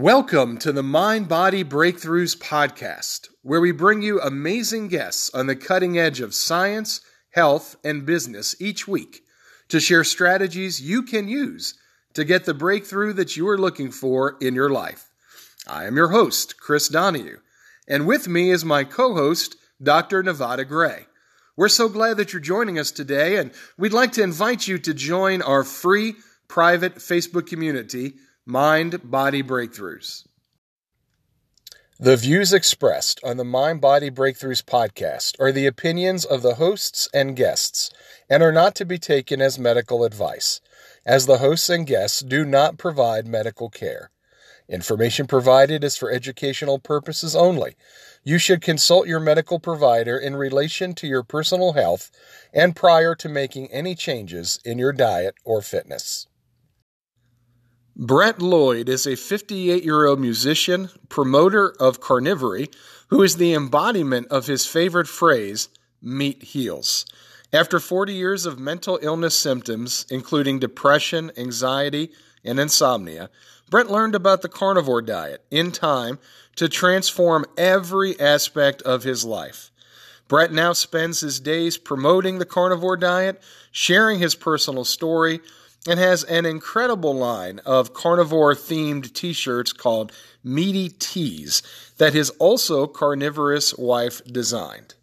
Welcome to the Mind Body Breakthroughs podcast, where we bring you amazing guests on the cutting edge of science, health, and business each week to share strategies you can use to get the breakthrough that you are looking for in your life. I am your host, Chris Donahue, and with me is my co host, Dr. Nevada Gray. We're so glad that you're joining us today, and we'd like to invite you to join our free private Facebook community Mind Body Breakthroughs. The views expressed on the Mind Body Breakthroughs podcast are the opinions of the hosts and guests and are not to be taken as medical advice, as the hosts and guests do not provide medical care. Information provided is for educational purposes only. You should consult your medical provider in relation to your personal health and prior to making any changes in your diet or fitness. Brett Lloyd is a 58 year old musician, promoter of carnivory, who is the embodiment of his favorite phrase, meat heals. After 40 years of mental illness symptoms, including depression, anxiety, and insomnia, Brett learned about the carnivore diet in time to transform every aspect of his life. Brett now spends his days promoting the carnivore diet, sharing his personal story, and has an incredible line of carnivore themed t shirts called Meaty Tees that his also carnivorous wife designed.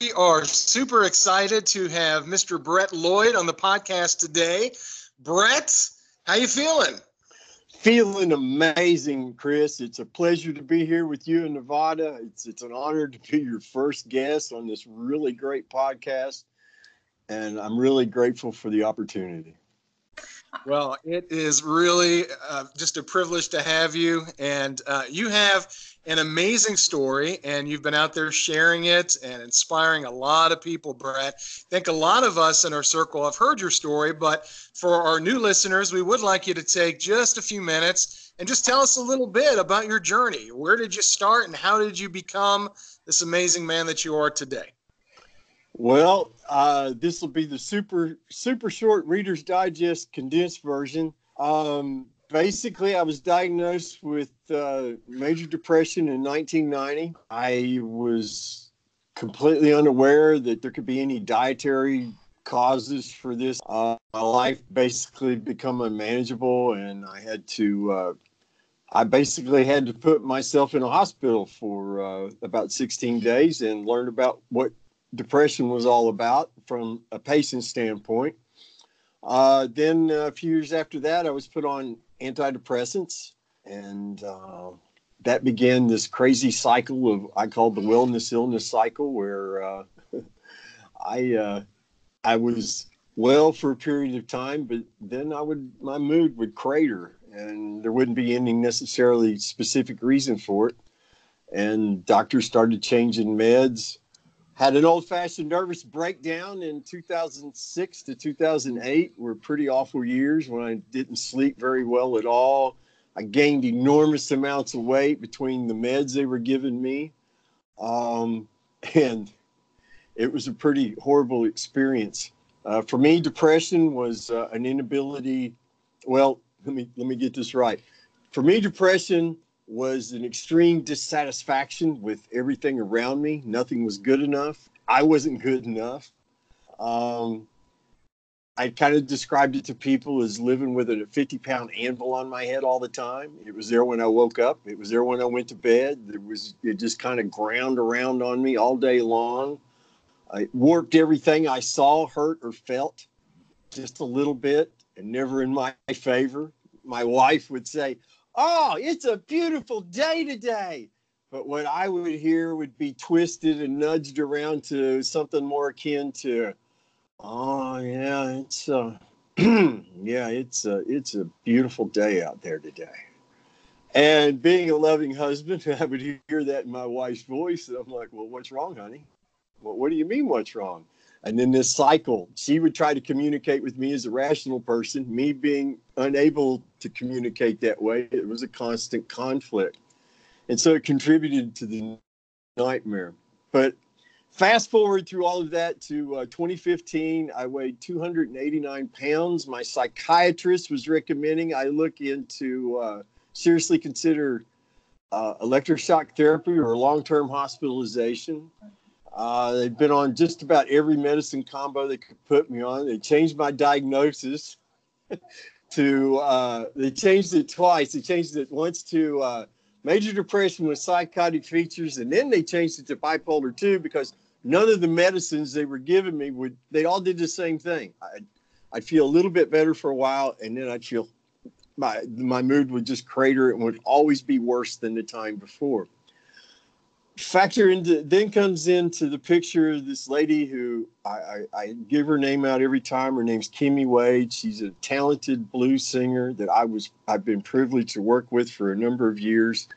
We are super excited to have Mr. Brett Lloyd on the podcast today. Brett, how you feeling? Feeling amazing, Chris. It's a pleasure to be here with you in Nevada. It's it's an honor to be your first guest on this really great podcast, and I'm really grateful for the opportunity. Well, it is really uh, just a privilege to have you. And uh, you have an amazing story, and you've been out there sharing it and inspiring a lot of people, Brett. I think a lot of us in our circle have heard your story, but for our new listeners, we would like you to take just a few minutes and just tell us a little bit about your journey. Where did you start, and how did you become this amazing man that you are today? Well, uh, this will be the super super short Reader's Digest condensed version. Um, basically, I was diagnosed with uh, major depression in 1990. I was completely unaware that there could be any dietary causes for this. Uh, my life basically become unmanageable, and I had to. Uh, I basically had to put myself in a hospital for uh, about 16 days and learn about what depression was all about from a patient standpoint. Uh, then a few years after that, I was put on antidepressants, and uh, that began this crazy cycle of I called the wellness illness cycle, where uh, I uh, I was well for a period of time, but then I would my mood would crater, and there wouldn't be any necessarily specific reason for it. And doctors started changing meds had an old fashioned nervous breakdown in 2006 to 2008 were pretty awful years when I didn't sleep very well at all. I gained enormous amounts of weight between the meds they were giving me. Um, and it was a pretty horrible experience. Uh, for me, depression was uh, an inability. Well, let me let me get this right. For me, depression was an extreme dissatisfaction with everything around me. Nothing was good enough. I wasn't good enough. Um, I kind of described it to people as living with a 50 pound anvil on my head all the time. It was there when I woke up. It was there when I went to bed. It was, it just kind of ground around on me all day long. I warped everything I saw, heard, or felt just a little bit and never in my favor. My wife would say, oh, it's a beautiful day today. But what I would hear would be twisted and nudged around to something more akin to, oh yeah, it's uh, yeah, it's a it's a beautiful day out there today. And being a loving husband, I would hear that in my wife's voice, and I'm like, well, what's wrong, honey? Well, what do you mean, what's wrong? And then this cycle, she would try to communicate with me as a rational person, me being unable to communicate that way. It was a constant conflict. And so it contributed to the nightmare. But fast forward through all of that to uh, 2015, I weighed 289 pounds. My psychiatrist was recommending I look into uh, seriously consider uh, electroshock therapy or long-term hospitalization. Uh, they've been on just about every medicine combo they could put me on. They changed my diagnosis to uh, they changed it twice. They changed it once to uh, major depression with psychotic features, and then they changed it to bipolar two because none of the medicines they were giving me would. They all did the same thing. I, I'd feel a little bit better for a while, and then I'd feel my my mood would just crater and would always be worse than the time before factor into then comes into the picture this lady who I, I, I, give her name out every time. Her name's Kimmy Wade. She's a talented blues singer that I was I've been privileged to work with for a number of years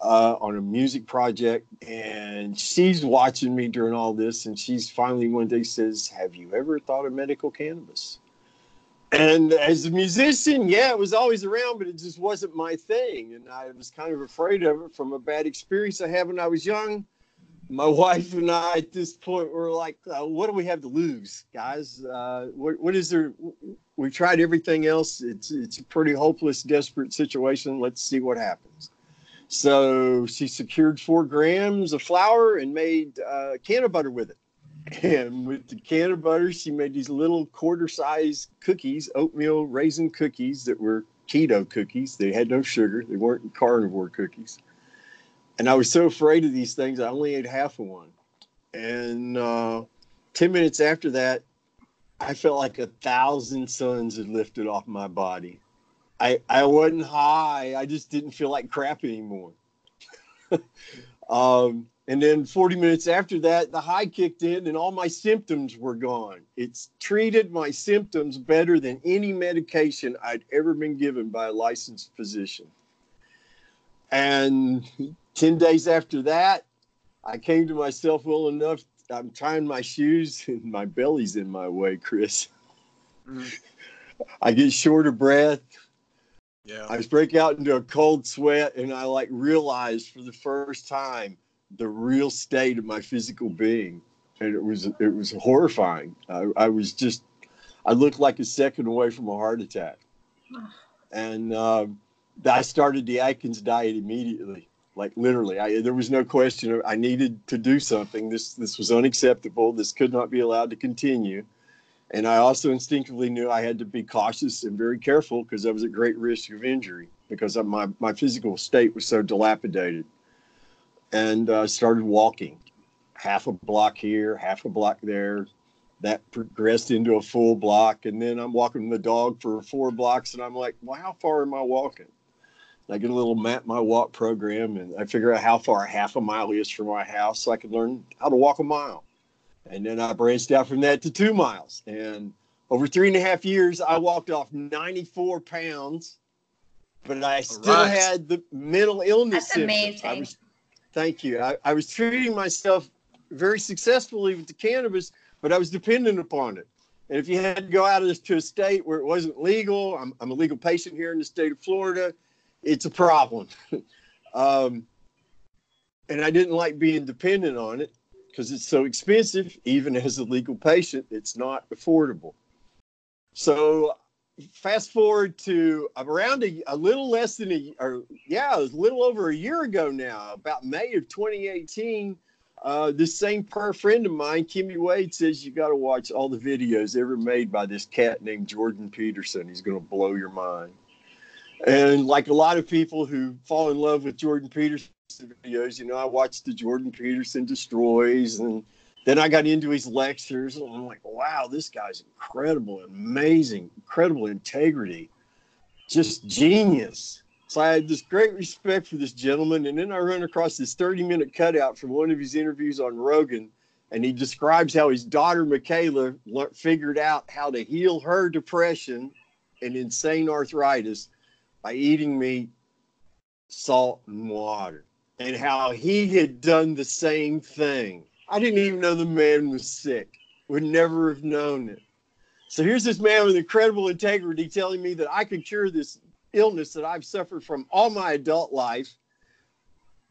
uh, on a music project, and she's watching me during all this. And she's finally one day says, "Have you ever thought of medical cannabis?" And as a musician, yeah, it was always around, but it just wasn't my thing. And I was kind of afraid of it from a bad experience I had when I was young. My wife and I, at this point, were like, uh, "What do we have to lose, guys? Uh, what, what is there? We tried everything else. It's it's a pretty hopeless, desperate situation. Let's see what happens." So she secured four grams of flour and made uh, cannabutter with it and with the cannabutter, she made these little quarter size cookies, oatmeal raisin cookies that were keto cookies. They had no sugar, they weren't carnivore cookies. And I was so afraid of these things, I only ate half of one. And uh, 10 minutes after that, I felt like a thousand suns had lifted off my body. I, I wasn't high, I just didn't feel like crap anymore. um, and then 40 minutes after that, the high kicked in and all my symptoms were gone. It's treated my symptoms better than any medication I'd ever been given by a licensed physician. And 10 days after that, I came to myself well enough. I'm tying my shoes and my belly's in my way, Chris. Mm-hmm. I get short of breath. Yeah. I break out into a cold sweat and I like realized for the first time the real state of my physical being, and it was it was horrifying. I, I was just I looked like a second away from a heart attack, and um, I started the Atkins diet immediately. Like literally, I, there was no question. I needed to do something. This this was unacceptable. This could not be allowed to continue. And I also instinctively knew I had to be cautious and very careful because I was at great risk of injury because my, my physical state was so dilapidated and uh, started walking half a block here, half a block there. That progressed into a full block. And then I'm walking the dog for four blocks. And I'm like, well, how far am I walking? And I get a little map my walk program and I figure out how far half a mile is from my house so I can learn how to walk a mile. And then I branched out from that to two miles. And over three and a half years, I walked off 94 pounds, but I still right. had the mental illness That's symptoms. Amazing. I was Thank you. I, I was treating myself very successfully with the cannabis, but I was dependent upon it. And if you had to go out to a state where it wasn't legal, I'm, I'm a legal patient here in the state of Florida, it's a problem. um, and I didn't like being dependent on it because it's so expensive. Even as a legal patient, it's not affordable. So fast forward to around a, a little less than a or yeah, it was a little over a year ago now, about May of 2018. Uh, this same per friend of mine, Kimmy Wade, says you got to watch all the videos ever made by this cat named Jordan Peterson. He's going to blow your mind. And like a lot of people who fall in love with Jordan Peterson videos, you know, I watched the Jordan Peterson Destroys and then I got into his lectures, and I'm like, wow, this guy's incredible, amazing, incredible integrity, just genius. So I had this great respect for this gentleman, and then I run across this 30 minute cutout from one of his interviews on Rogan, and he describes how his daughter Michaela figured out how to heal her depression and insane arthritis by eating meat, salt, and water, and how he had done the same thing I didn't even know the man was sick. Would never have known it. So here's this man with incredible integrity telling me that I could cure this illness that I've suffered from all my adult life.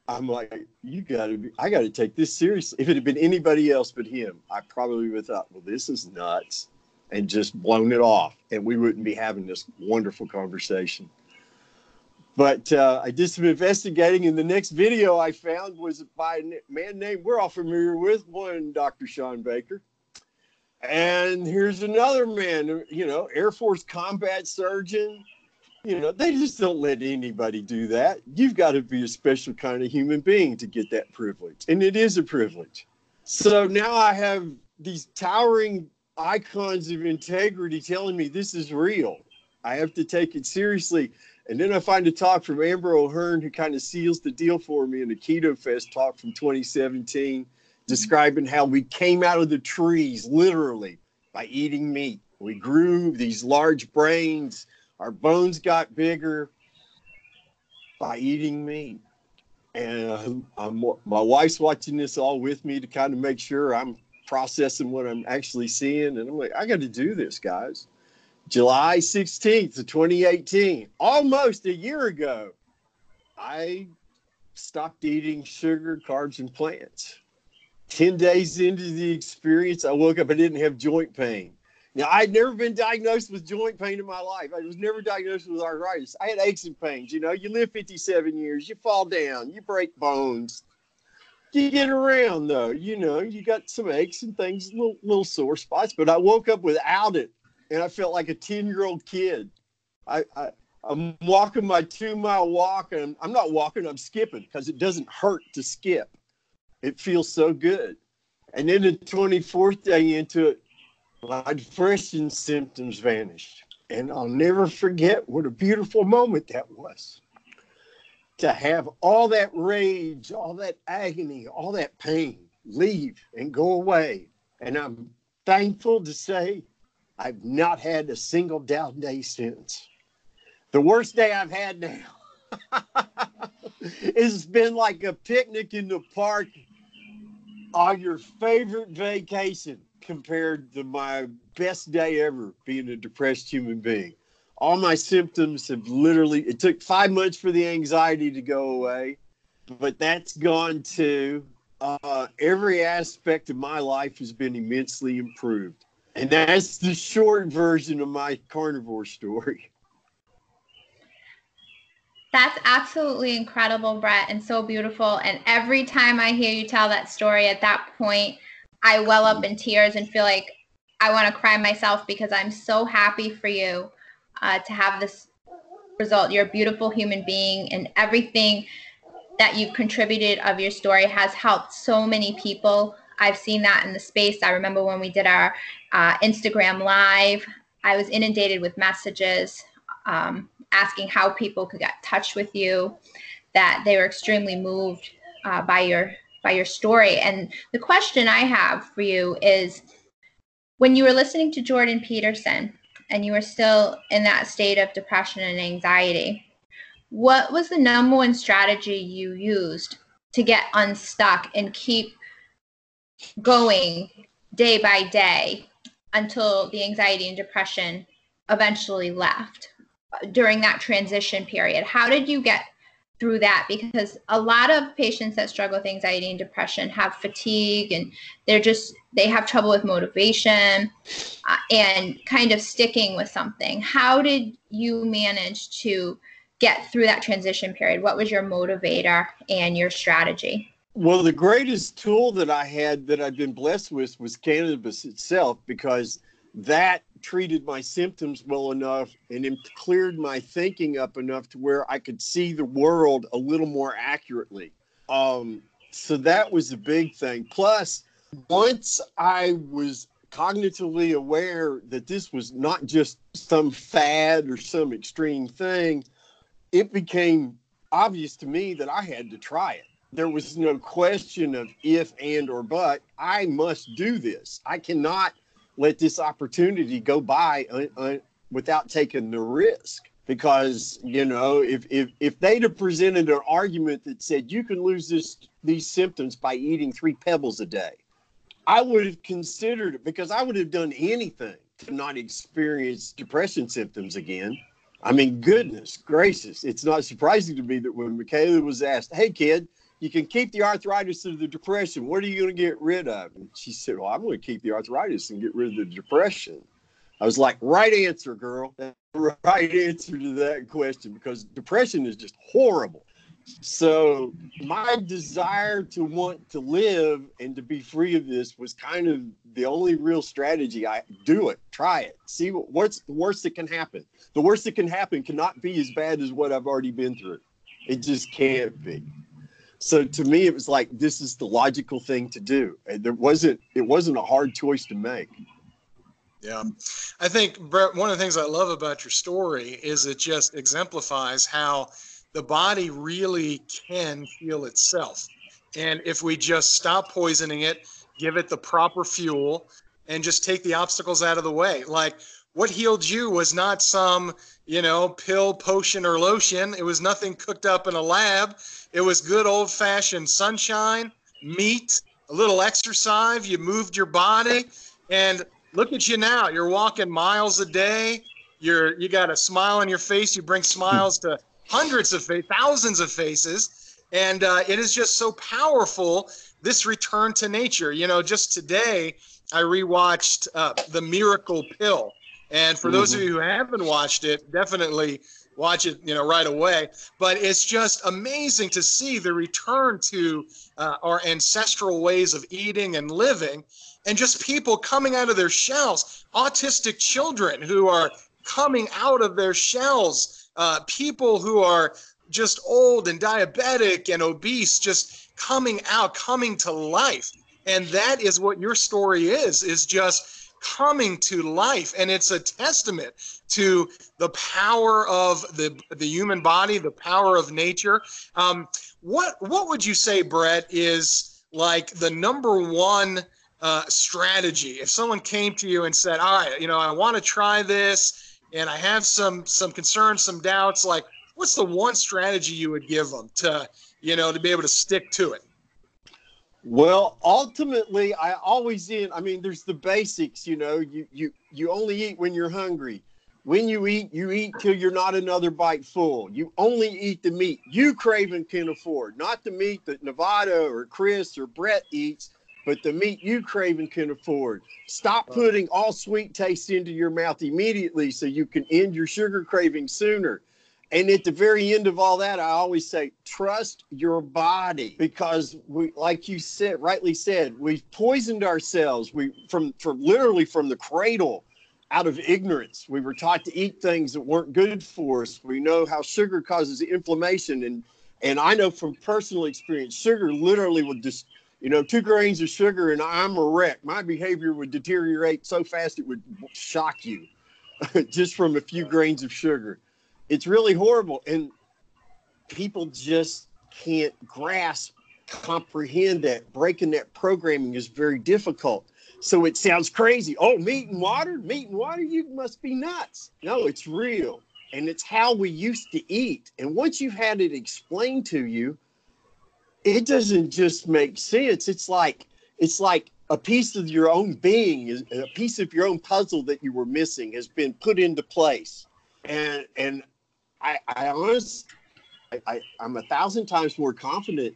I'm like, you gotta be, I gotta take this seriously. If it had been anybody else but him, I probably would have thought, well, this is nuts and just blown it off. And we wouldn't be having this wonderful conversation. But uh, I did some investigating, and the next video I found was by a man named we're all familiar with, one Dr. Shawn Baker. And here's another man, you know, Air Force combat surgeon. You know, they just don't let anybody do that. You've got to be a special kind of human being to get that privilege. And it is a privilege. So now I have these towering icons of integrity telling me this is real. I have to take it seriously. And then I find a talk from Amber O'Hearn, who kind of seals the deal for me in the Keto Fest talk from 2017, describing how we came out of the trees literally by eating meat. We grew these large brains, our bones got bigger by eating meat. And uh, I'm, my wife's watching this all with me to kind of make sure I'm processing what I'm actually seeing. And I'm like, I got to do this, guys. July 16th of 2018, almost a year ago, I stopped eating sugar, carbs, and plants. 10 days into the experience, I woke up, I didn't have joint pain. Now, I'd never been diagnosed with joint pain in my life. I was never diagnosed with arthritis. I had aches and pains. You know, you live 57 years, you fall down, you break bones. You get around though, you know, you got some aches and things, little, little sore spots, but I woke up without it and I felt like a 10 year old kid. I, I, I'm walking my two mile walk and I'm not walking, I'm skipping because it doesn't hurt to skip. It feels so good. And then the 24th day into it, my depression symptoms vanished. And I'll never forget what a beautiful moment that was. To have all that rage, all that agony, all that pain leave and go away. And I'm thankful to say I've not had a single down day since. The worst day I've had now. it's been like a picnic in the park on your favorite vacation compared to my best day ever being a depressed human being. All my symptoms have literally, it took five months for the anxiety to go away, but that's gone too. Uh, every aspect of my life has been immensely improved. And that's the short version of my carnivore story. That's absolutely incredible, Brett, and so beautiful. And every time I hear you tell that story at that point, I well up in tears and feel like I want to cry myself because I'm so happy for you uh, to have this result. You're a beautiful human being, and everything that you've contributed of your story has helped so many people. I've seen that in the space. I remember when we did our uh, Instagram Live, I was inundated with messages um, asking how people could get in touch with you, that they were extremely moved uh, by your by your story. And the question I have for you is when you were listening to Jordan Peterson and you were still in that state of depression and anxiety, what was the number one strategy you used to get unstuck and keep going day by day until the anxiety and depression eventually left during that transition period. How did you get through that? Because a lot of patients that struggle with anxiety and depression have fatigue and they're just, they have trouble with motivation uh, and kind of sticking with something. How did you manage to get through that transition period? What was your motivator and your strategy? Well, the greatest tool that I had that I've been blessed with was cannabis itself because that treated my symptoms well enough and it cleared my thinking up enough to where I could see the world a little more accurately. Um, so that was a big thing. Plus, once I was cognitively aware that this was not just some fad or some extreme thing, it became obvious to me that I had to try it there was no question of if and or but i must do this. I cannot let this opportunity go by un, un, without taking the risk. Because you know if, if if they'd have presented an argument that said you can lose this these symptoms by eating three pebbles a day i would have considered it because i would have done anything to not experience depression symptoms again. I mean goodness gracious it's not surprising to me that when michaela was asked hey kid you can keep the arthritis of the depression. What are you going to get rid of? And she said, Well, I'm going to keep the arthritis and get rid of the depression. I was like, right answer, girl. right answer to that question because depression is just horrible. So my desire to want to live and to be free of this was kind of the only real strategy. I do it, try it, see what, what's the worst that can happen. The worst that can happen cannot be as bad as what I've already been through. It just can't be. So to me, it was like this is the logical thing to do. There wasn't it wasn't a hard choice to make. Yeah. I think, Brett, one of the things I love about your story is it just exemplifies how the body really can heal itself. And if we just stop poisoning it, give it the proper fuel, and just take the obstacles out of the way. Like what healed you was not some, you know, pill, potion, or lotion. It was nothing cooked up in a lab. It was good old fashioned sunshine, meat, a little exercise. You moved your body. And look at you now. You're walking miles a day. You're you got a smile on your face. You bring smiles to hundreds of thousands of faces, and uh, it is just so powerful. This return to nature. You know, just today I rewatched uh, The Miracle Pill, and for mm-hmm. those of mm-hmm. you who haven't watched it, definitely watch it. You know, right away. But it's just amazing to see the return to uh, our ancestral ways of eating and living and just people coming out of their shells, autistic children who are coming out of their shells uh, people who are just old and diabetic and obese just coming out, coming to life. And that is what your story is, is just coming to life. And it's a testament to the power of the, the human body, the power of nature. Um, what, what would you say, Brett, is like the number one uh, strategy? If someone came to you and said, all right, you know, I want to try this, and I have some some concerns, some doubts. Like, what's the one strategy you would give them to, you know, to be able to stick to it? Well, ultimately, I always in. I mean, there's the basics. You know, you you you only eat when you're hungry. When you eat, you eat till you're not another bite full. You only eat the meat you Craven can afford, not the meat that Nevada or Chris or Brett eats but the meat you Craven can afford. Stop putting all sweet taste into your mouth immediately so you can end your sugar craving sooner. And at the very end of all that, I always say, trust your body because we, like you said, rightly said, we've poisoned ourselves. We from from literally from the cradle, out of ignorance. We were taught to eat things that weren't good for us. We know how sugar causes inflammation, and and I know from personal experience, sugar literally would just you know, two grains of sugar and I'm a wreck. My behavior would deteriorate so fast it would shock you just from a few grains of sugar. It's really horrible. And people just can't grasp, comprehend that. Breaking that programming is very difficult. So it sounds crazy. Oh, meat and water, meat and water, you must be nuts. No, it's real. And it's how we used to eat. And once you've had it explained to you, it doesn't just make sense. It's like it's like a piece of your own being a piece of your own puzzle that you were missing has been put into place. And and I I honestly I, I'm a thousand times more confident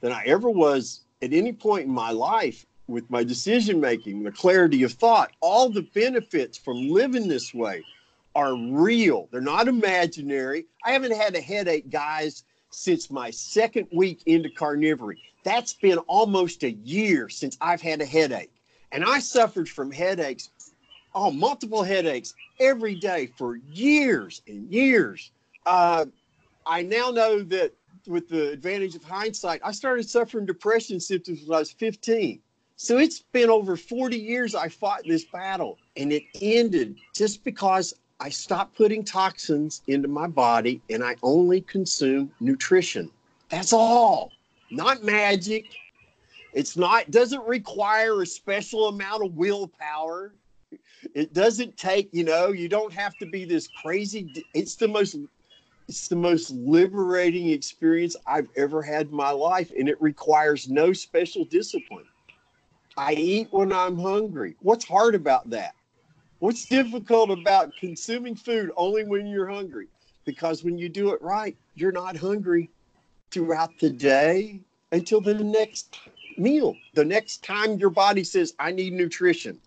than I ever was at any point in my life with my decision making, the clarity of thought, all the benefits from living this way are real. They're not imaginary. I haven't had a headache, guys, since my second week into carnivory. That's been almost a year since I've had a headache. And I suffered from headaches, oh, multiple headaches every day for years and years. Uh, I now know that with the advantage of hindsight, I started suffering depression symptoms when I was 15. So it's been over 40 years I fought this battle, and it ended just because I stopped putting toxins into my body and I only consume nutrition. That's all. Not magic. It's not doesn't require a special amount of willpower. It doesn't take, you know, you don't have to be this crazy it's the most it's the most liberating experience I've ever had in my life and it requires no special discipline. I eat when I'm hungry. What's hard about that? What's difficult about consuming food only when you're hungry? Because when you do it right, you're not hungry throughout the day until the next meal, the next time your body says, I need nutrition,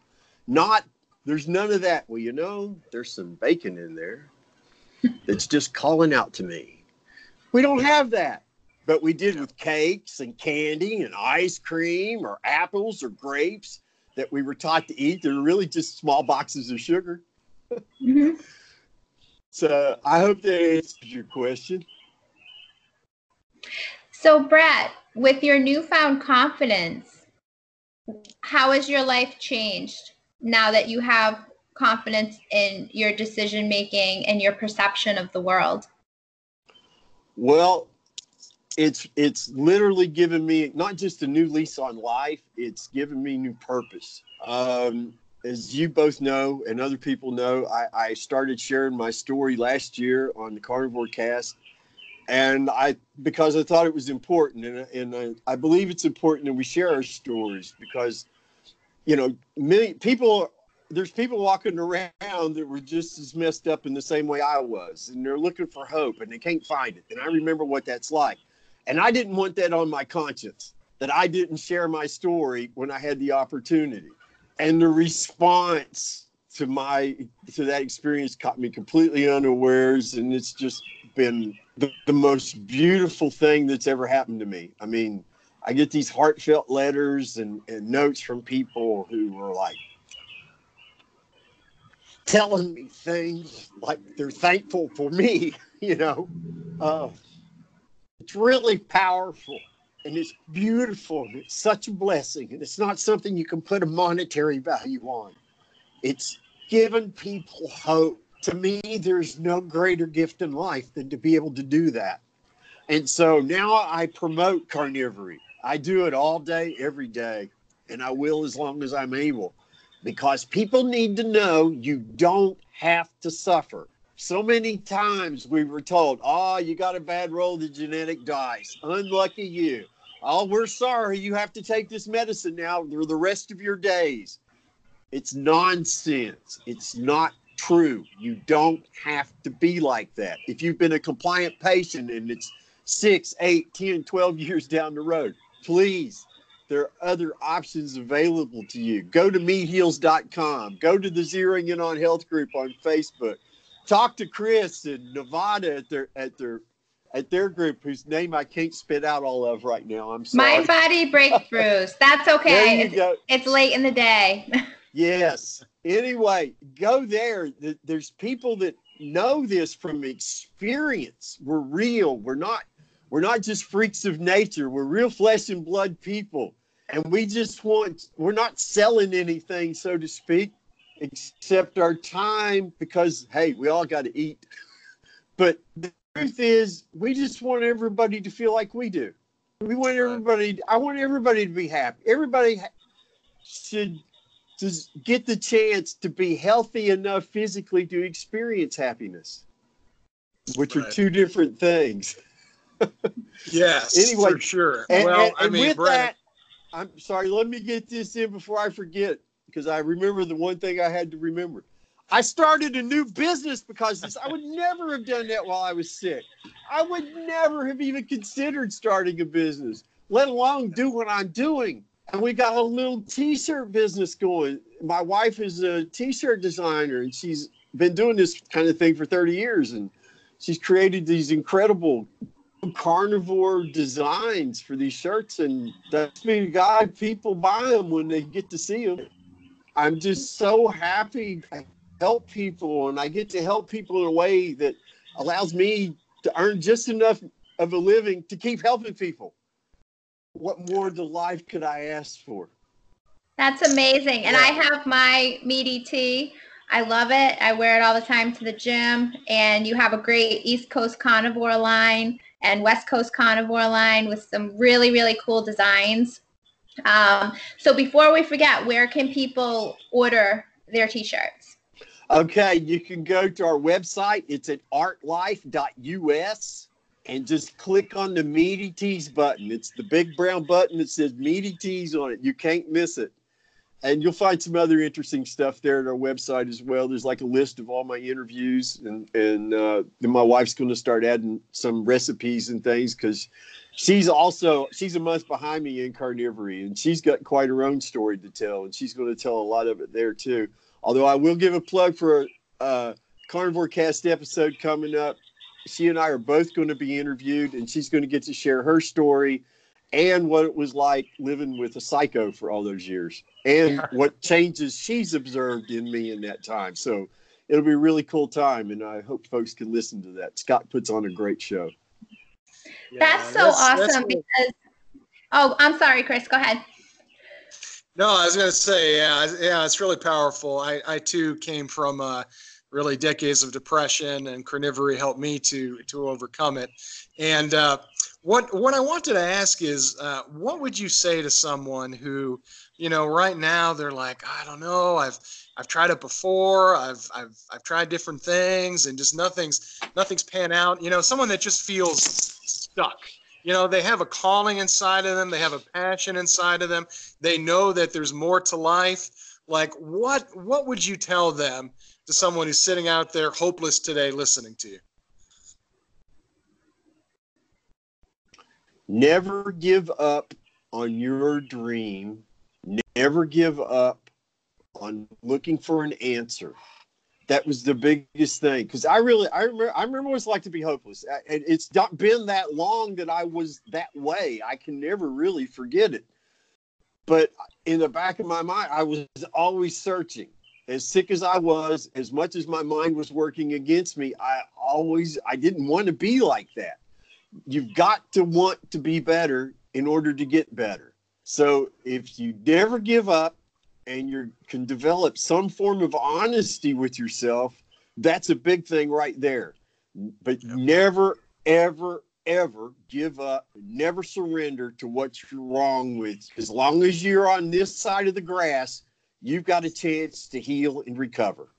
not There's none of that. Well, you know, there's some bacon in there that's just calling out to me. We don't have that. But we did with cakes and candy and ice cream or apples or grapes that we were taught to eat. They're really just small boxes of sugar. Mm-hmm. So I hope that answers your question. So, Brett, with your newfound confidence, how has your life changed now that you have confidence in your decision making and your perception of the world? Well, it's it's literally given me not just a new lease on life; it's given me new purpose. Um, as you both know, and other people know, I, I started sharing my story last year on the Carnivore Cast, and I because I thought it was important, and and I, I believe it's important that we share our stories because, you know, many people there's people walking around that were just as messed up in the same way I was, and they're looking for hope and they can't find it. And I remember what that's like. And I didn't want that on my conscience that I didn't share my story when I had the opportunity. And the response to my to that experience caught me completely unawares and it's just been the, the most beautiful thing that's ever happened to me. I mean, I get these heartfelt letters and, and notes from people who are like telling me things like they're thankful for me, you know. Uh, it's really powerful and it's beautiful and it's such a blessing and it's not something you can put a monetary value on. It's given people hope. To me there's no greater gift in life than to be able to do that. And so now i promote carnivory. I do it all day every day and i will as long as i'm able because people need to know you don't have to suffer so many times we were told, oh, you got a bad roll of the genetic dice. Unlucky you. Oh, we're sorry. You have to take this medicine now for the rest of your days. It's nonsense. It's not true. You don't have to be like that. If you've been a compliant patient and it's six, eight, 10, 12 years down the road, please, there are other options available to you. Go to meatheals.com. Go to the Zeroing In on Health group on Facebook talk to Chris in Nevada at their at their at their group, whose name I can't spit out all of right now. I'm sorry. Mind Body Breakthroughs. That's okay. It's, it's, late in the day. yes. Anyway, go there. There's people that know this from experience. We're real. We're not. We're not just freaks of nature. We're real flesh and blood people, and we just want. We're not selling anything, so to speak except our time because hey, we all got to eat. But the truth is, we just want everybody to feel like we do. We want everybody. I want everybody to be happy. Everybody should just get the chance to be healthy enough physically to experience happiness, which right. are two different things. yes, anyway, for sure. And, well, and, and I mean, with Brad, that, I'm sorry. Let me get this in before I forget because I remember the one thing I had to remember. I started a new business because this, I would never have done that while I was sick. I would never have even considered starting a business, let alone do what I'm doing. And we got a little t-shirt business going. My wife is a t-shirt designer and she's been doing this kind of thing for 30 years and she's created these incredible carnivore designs for these shirts and that's me God people buy them when they get to see them I'm just so happy I help people and I get to help people in a way that allows me to earn just enough of a living to keep helping people. What more to life could I ask for? That's amazing. And yeah. I have my meaty tee. I love it. I wear it all the time to the gym. And you have a great East Coast carnivore line and West Coast carnivore line with some really, really cool designs. Um, so before we forget, where can people order their t-shirts? Okay, you can go to our website. It's at artlife.us and just click on the Meaty Tees button. It's the big brown button that says Meaty Tees on it. You can't miss it. And you'll find some other interesting stuff there at our website as well. There's like a list of all my interviews, and and uh, then my wife's going to start adding some recipes and things because she's also she's a month behind me in carnivory and she's got quite her own story to tell and she's going to tell a lot of it there too Although I will give a plug for a uh, Carnivore Cast episode coming up. She and I are both going to be interviewed, and she's going to get to share her story and what it was like living with a psycho for all those years and what changes she's observed in me in that time. So it'll be a really cool time, and I hope folks can listen to that. Scott puts on a great show. Yeah, that's so that's, awesome that's cool. because. Oh, I'm sorry, Chris. Go ahead. No, I was going to say, yeah, yeah, it's really powerful. I, I too came from uh, really decades of depression, and carnivory helped me to to overcome it. And uh, what what I wanted to ask is, uh, what would you say to someone who, you know, right now they're like, I don't know, I've I've tried it before, I've I've I've tried different things, and just nothing's nothing's pan out. You know, someone that just feels stuck. You know, they have a calling inside of them, they have a passion inside of them. They know that there's more to life. Like, what what would you tell them to someone who's sitting out there hopeless today, listening to you? Never give up on your dream. Never give up on looking for an answer. That was the biggest thing because I really I remember I remember what it's like to be hopeless. And it's not been that long that I was that way. I can never really forget it. But in the back of my mind, I was always searching. As sick as I was, as much as my mind was working against me, I always I didn't want to be like that you've got to want to be better in order to get better. So if you never give up and you can develop some form of honesty with yourself, that's a big thing right there. But yep. never, ever, ever give up, never surrender to what you're wrong with. As long as you're on this side of the grass, you've got a chance to heal and recover.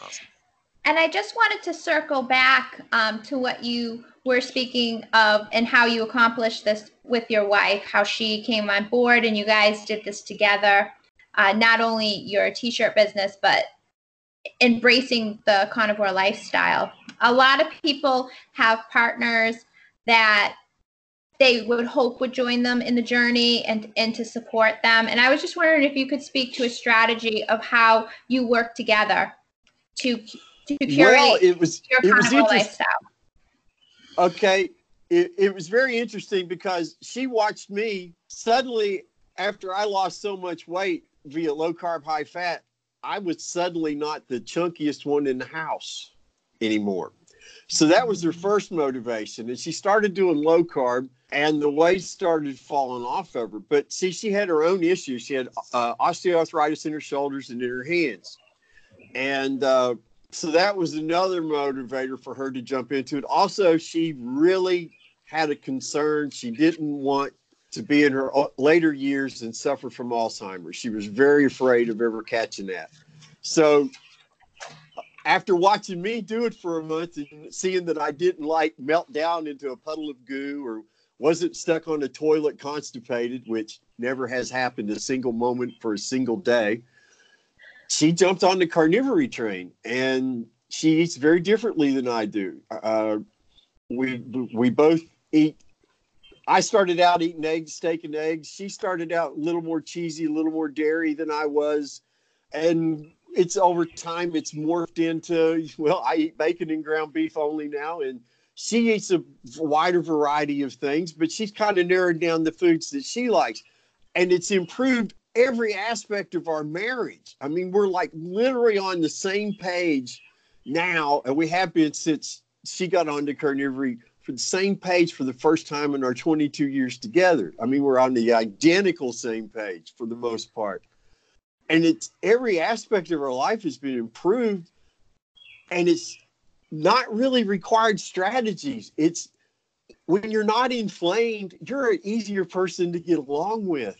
Awesome. And I just wanted to circle back um, to what you were speaking of and how you accomplished this with your wife, how she came on board and you guys did this together. Uh, not only your t shirt business, but embracing the carnivore lifestyle. A lot of people have partners that they would hope would join them in the journey and, and to support them. And I was just wondering if you could speak to a strategy of how you work together to well, it was, your it was lifestyle. Okay, it, it was very interesting because she watched me suddenly after I lost so much weight via low carb, high fat. I was suddenly not the chunkiest one in the house anymore. So that was her first motivation. And she started doing low carb and the weight started falling off of her. But see, she had her own issues. She had uh, osteoarthritis in her shoulders and in her hands. And uh, so that was another motivator for her to jump into it. Also, she really had a concern. She didn't want to be in her uh, later years and suffer from Alzheimer's. She was very afraid of ever catching that. So, after watching me do it for a month and seeing that I didn't like melt down into a puddle of goo or wasn't stuck on a toilet constipated, which never has happened a single moment for a single day, she jumped on the carnivory train and she eats very differently than I do. Uh, we we both eat. I started out eating eggs, steak, and eggs. She started out a little more cheesy, a little more dairy than I was, and it's over time it's morphed into well, I eat bacon and ground beef only now, and she eats a wider variety of things, but she's kind of narrowed down the foods that she likes, and it's improved every aspect of our marriage. I mean, we're like literally on the same page now, and we have been since she got on to carnivory for the same page for the first time in our 22 years together. I mean, we're on the identical same page for the most part. And it's every aspect of our life has been improved, and it's not really required strategies. It's when you're not inflamed, you're an easier person to get along with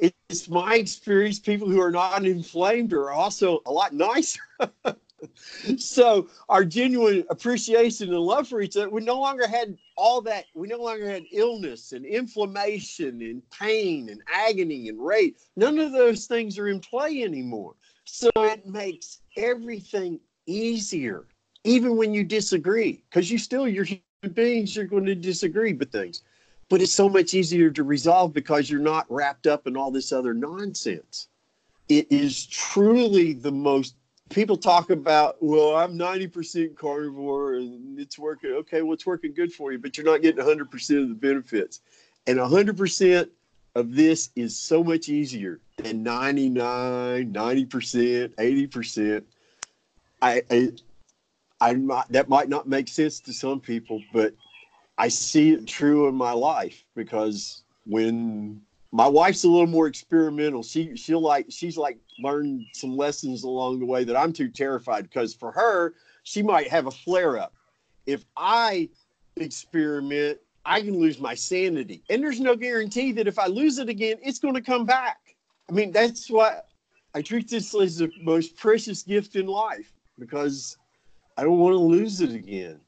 it's my experience people who are not inflamed are also a lot nicer. So our genuine appreciation and love for each other we no longer had all that we no longer had illness and inflammation and pain and agony and rage. None of those things are in play anymore. So it makes everything easier even when you disagree because you still you're human beings you're going to disagree with things but it's so much easier to resolve because you're not wrapped up in all this other nonsense. it is truly the most people talk about well i'm 90% carnivore and it's working. Okay well it's working good for you but you're not getting 100% of the benefits. And 100% of this is so much easier than 99 90% 80% i i, I that might not make sense to some people but i see it true in my life because when my wife's a little more experimental. She she'll like she's like learned some lessons along the way that I'm too terrified because for her she might have a flare up. If I experiment, I can lose my sanity, and there's no guarantee that if I lose it again, it's going to come back. I mean, that's why I treat this as the most precious gift in life because I don't want to lose it again,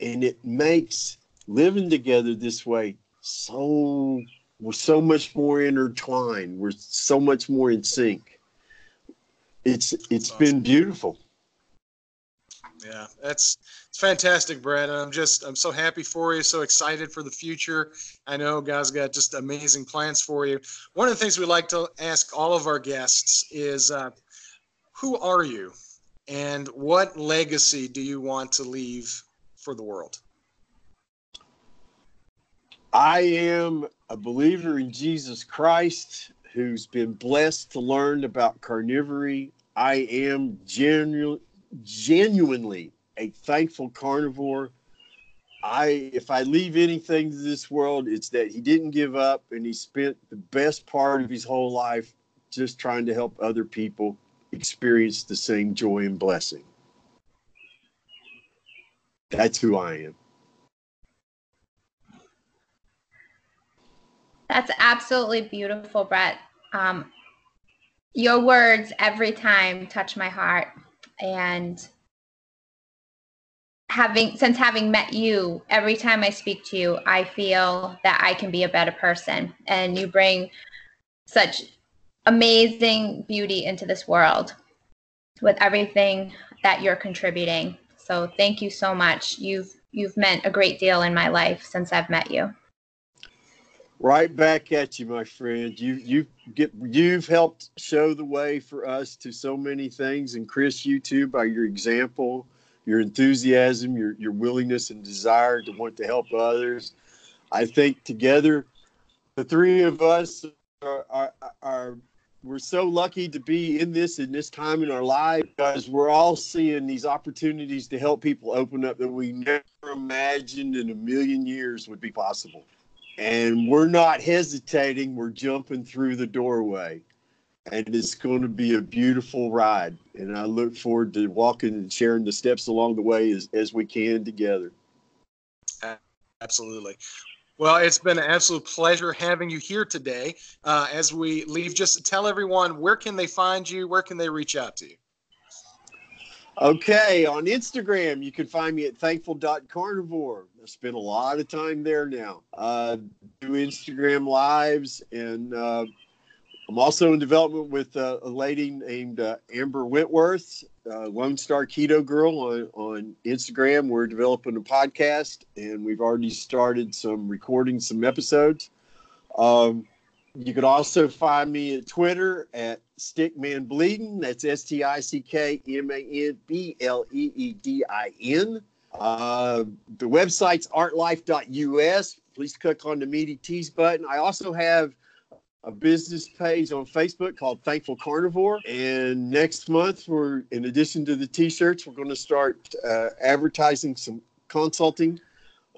and it makes living together this way so we're so much more intertwined. We're so much more in sync. It's it's awesome. been beautiful. Yeah, that's it's fantastic, Brett. and I'm just I'm so happy for you, so excited for the future. I know guys got just amazing plans for you. One of the things we like to ask all of our guests is, uh, who are you, and what legacy do you want to leave for the world? I am a believer in Jesus Christ who's been blessed to learn about carnivory. I am genu- genuinely a thankful carnivore. I if I leave anything to this world, it's that he didn't give up and he spent the best part of his whole life just trying to help other people experience the same joy and blessing. That's who I am. That's absolutely beautiful, Brett. Um, your words every time touch my heart. And having since having met you, every time I speak to you, I feel that I can be a better person. And you bring such amazing beauty into this world with everything that you're contributing. So thank you so much. You've you've meant a great deal in my life since I've met you. Right back at you, my friend. You you get you've helped show the way for us to so many things, and Chris, you too, by your example, your enthusiasm, your your willingness and desire to want to help others. I think together, the three of us are, are, are we're so lucky to be in this in this time in our life because we're all seeing these opportunities to help people open up that we never imagined in a million years would be possible and we're not hesitating. We're jumping through the doorway, and it's going to be a beautiful ride. And I look forward to walking and sharing the steps along the way as, as we can together. Absolutely. Well, it's been an absolute pleasure having you here today. Uh, as we leave, just tell everyone where can they find you, where can they reach out to you. Okay, on Instagram, you can find me at thankful.carnivore. I spend a lot of time there now. Uh, do Instagram lives, and uh, I'm also in development with uh, a lady named uh, Amber Wentworth, uh, Lone Star Keto Girl on, on Instagram. We're developing a podcast, and we've already started some recording some episodes. Um, you can also find me at Twitter at Stickman Bleeding. That's S T I C K M A N B L E E D I N. Uh, the website's artlife.us. Please click on the Meaty Tees button. I also have a business page on Facebook called Thankful Carnivore. And next month, we're in addition to the t-shirts, we're going to start uh, advertising some consulting.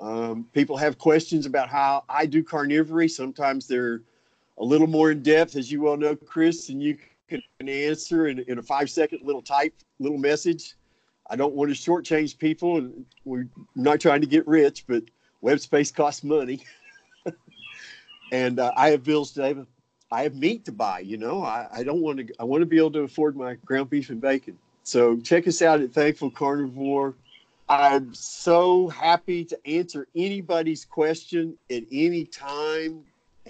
Um, people have questions about how I do carnivory. Sometimes they're a little more in depth, as you well know, Chris, and you can answer in, in a five second little type little message. I don't want to shortchange people, and we're not trying to get rich, but web space costs money. and uh, I have bills to I have meat to buy. You know, I, I don't want to. I want to be able to afford my ground beef and bacon. So check us out at Thankful Carnivore. I'm so happy to answer anybody's question at any time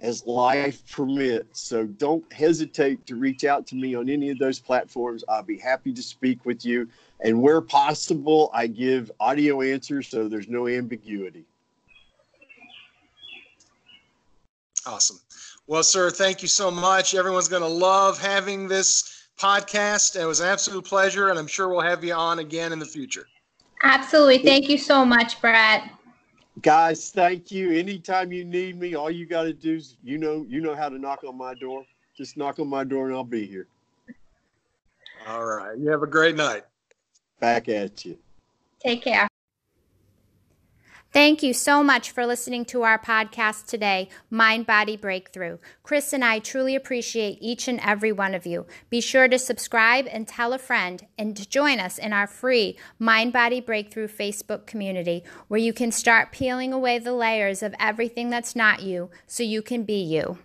as life permits. So don't hesitate to reach out to me on any of those platforms. I'll be happy to speak with you. And where possible, I give audio answers so there's no ambiguity. Awesome. Well, sir, thank you so much. Everyone's going to love having this podcast. It was an absolute pleasure, and I'm sure we'll have you on again in the future. Absolutely. Thank you so much, Brett. Guys, thank you. Anytime you need me, all you got to do is you know you know how to knock on my door. Just knock on my door and I'll be here. All right. You have a great night. Back at you. Take care. Thank you so much for listening to our podcast today, Mind Body Breakthrough. Chris and I truly appreciate each and every one of you. Be sure to subscribe and tell a friend and to join us in our free Mind Body Breakthrough Facebook community where you can start peeling away the layers of everything that's not you so you can be you.